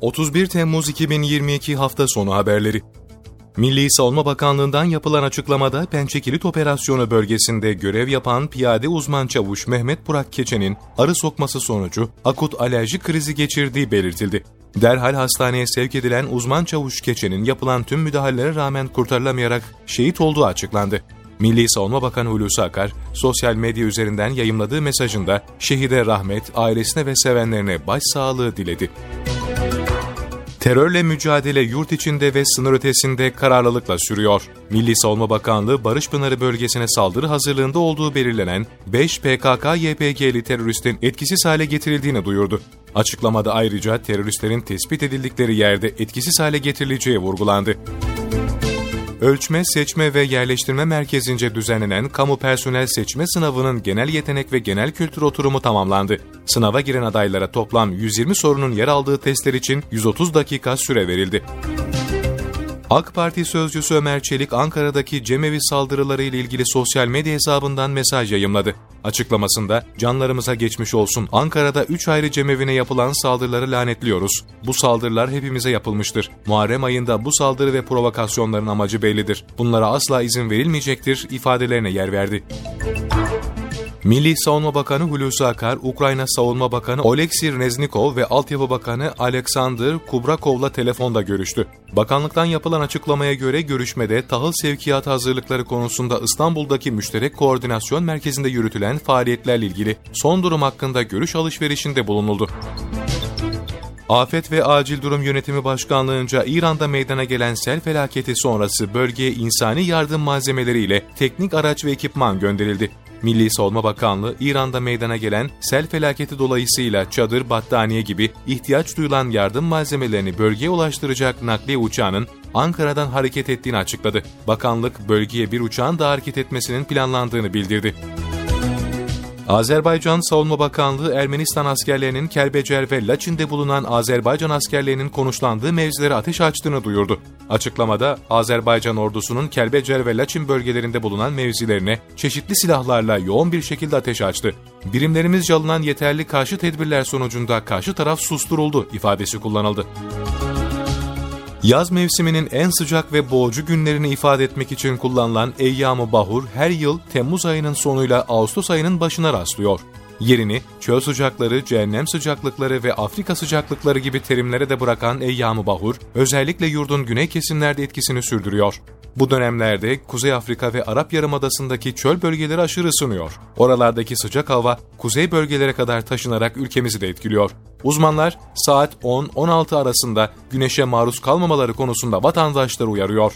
31 Temmuz 2022 hafta sonu haberleri. Milli Savunma Bakanlığı'ndan yapılan açıklamada Pençekilit Operasyonu bölgesinde görev yapan piyade uzman çavuş Mehmet Burak Keçe'nin arı sokması sonucu akut alerji krizi geçirdiği belirtildi. Derhal hastaneye sevk edilen uzman çavuş Keçe'nin yapılan tüm müdahalelere rağmen kurtarılamayarak şehit olduğu açıklandı. Milli Savunma Bakanı Hulusi Akar, sosyal medya üzerinden yayımladığı mesajında şehide rahmet, ailesine ve sevenlerine başsağlığı diledi. Terörle mücadele yurt içinde ve sınır ötesinde kararlılıkla sürüyor. Milli Savunma Bakanlığı Barış Pınarı bölgesine saldırı hazırlığında olduğu belirlenen 5 PKK-YPG'li teröristin etkisiz hale getirildiğini duyurdu. Açıklamada ayrıca teröristlerin tespit edildikleri yerde etkisiz hale getirileceği vurgulandı. Ölçme, Seçme ve Yerleştirme Merkezi'nce düzenlenen kamu personel seçme sınavının genel yetenek ve genel kültür oturumu tamamlandı. Sınava giren adaylara toplam 120 sorunun yer aldığı testler için 130 dakika süre verildi. AK Parti sözcüsü Ömer Çelik Ankara'daki cemevi saldırıları ile ilgili sosyal medya hesabından mesaj yayımladı. Açıklamasında canlarımıza geçmiş olsun Ankara'da 3 ayrı cemevine yapılan saldırıları lanetliyoruz. Bu saldırılar hepimize yapılmıştır. Muharrem ayında bu saldırı ve provokasyonların amacı bellidir. Bunlara asla izin verilmeyecektir ifadelerine yer verdi. Milli Savunma Bakanı Hulusi Akar, Ukrayna Savunma Bakanı Oleksiy Reznikov ve Altyapı Bakanı Alexander Kubrakov'la telefonda görüştü. Bakanlıktan yapılan açıklamaya göre görüşmede tahıl sevkiyatı hazırlıkları konusunda İstanbul'daki müşterek koordinasyon merkezinde yürütülen faaliyetlerle ilgili son durum hakkında görüş alışverişinde bulunuldu. Afet ve Acil Durum Yönetimi Başkanlığı'nca İran'da meydana gelen sel felaketi sonrası bölgeye insani yardım malzemeleriyle teknik araç ve ekipman gönderildi. Milli Savunma Bakanlığı, İran'da meydana gelen sel felaketi dolayısıyla çadır, battaniye gibi ihtiyaç duyulan yardım malzemelerini bölgeye ulaştıracak nakliye uçağının Ankara'dan hareket ettiğini açıkladı. Bakanlık, bölgeye bir uçağın da hareket etmesinin planlandığını bildirdi. Azerbaycan Savunma Bakanlığı Ermenistan askerlerinin Kelbecer ve Laçin'de bulunan Azerbaycan askerlerinin konuşlandığı mevzilere ateş açtığını duyurdu. Açıklamada Azerbaycan ordusunun Kelbecer ve Laçin bölgelerinde bulunan mevzilerine çeşitli silahlarla yoğun bir şekilde ateş açtı. Birimlerimizce alınan yeterli karşı tedbirler sonucunda karşı taraf susturuldu ifadesi kullanıldı. Yaz mevsiminin en sıcak ve boğucu günlerini ifade etmek için kullanılan Eyyam-ı Bahur her yıl Temmuz ayının sonuyla Ağustos ayının başına rastlıyor. Yerini çöl sıcakları, cehennem sıcaklıkları ve Afrika sıcaklıkları gibi terimlere de bırakan Eyyam-ı Bahur, özellikle yurdun güney kesimlerde etkisini sürdürüyor. Bu dönemlerde Kuzey Afrika ve Arap Yarımadası'ndaki çöl bölgeleri aşırı ısınıyor. Oralardaki sıcak hava kuzey bölgelere kadar taşınarak ülkemizi de etkiliyor. Uzmanlar saat 10-16 arasında güneşe maruz kalmamaları konusunda vatandaşları uyarıyor.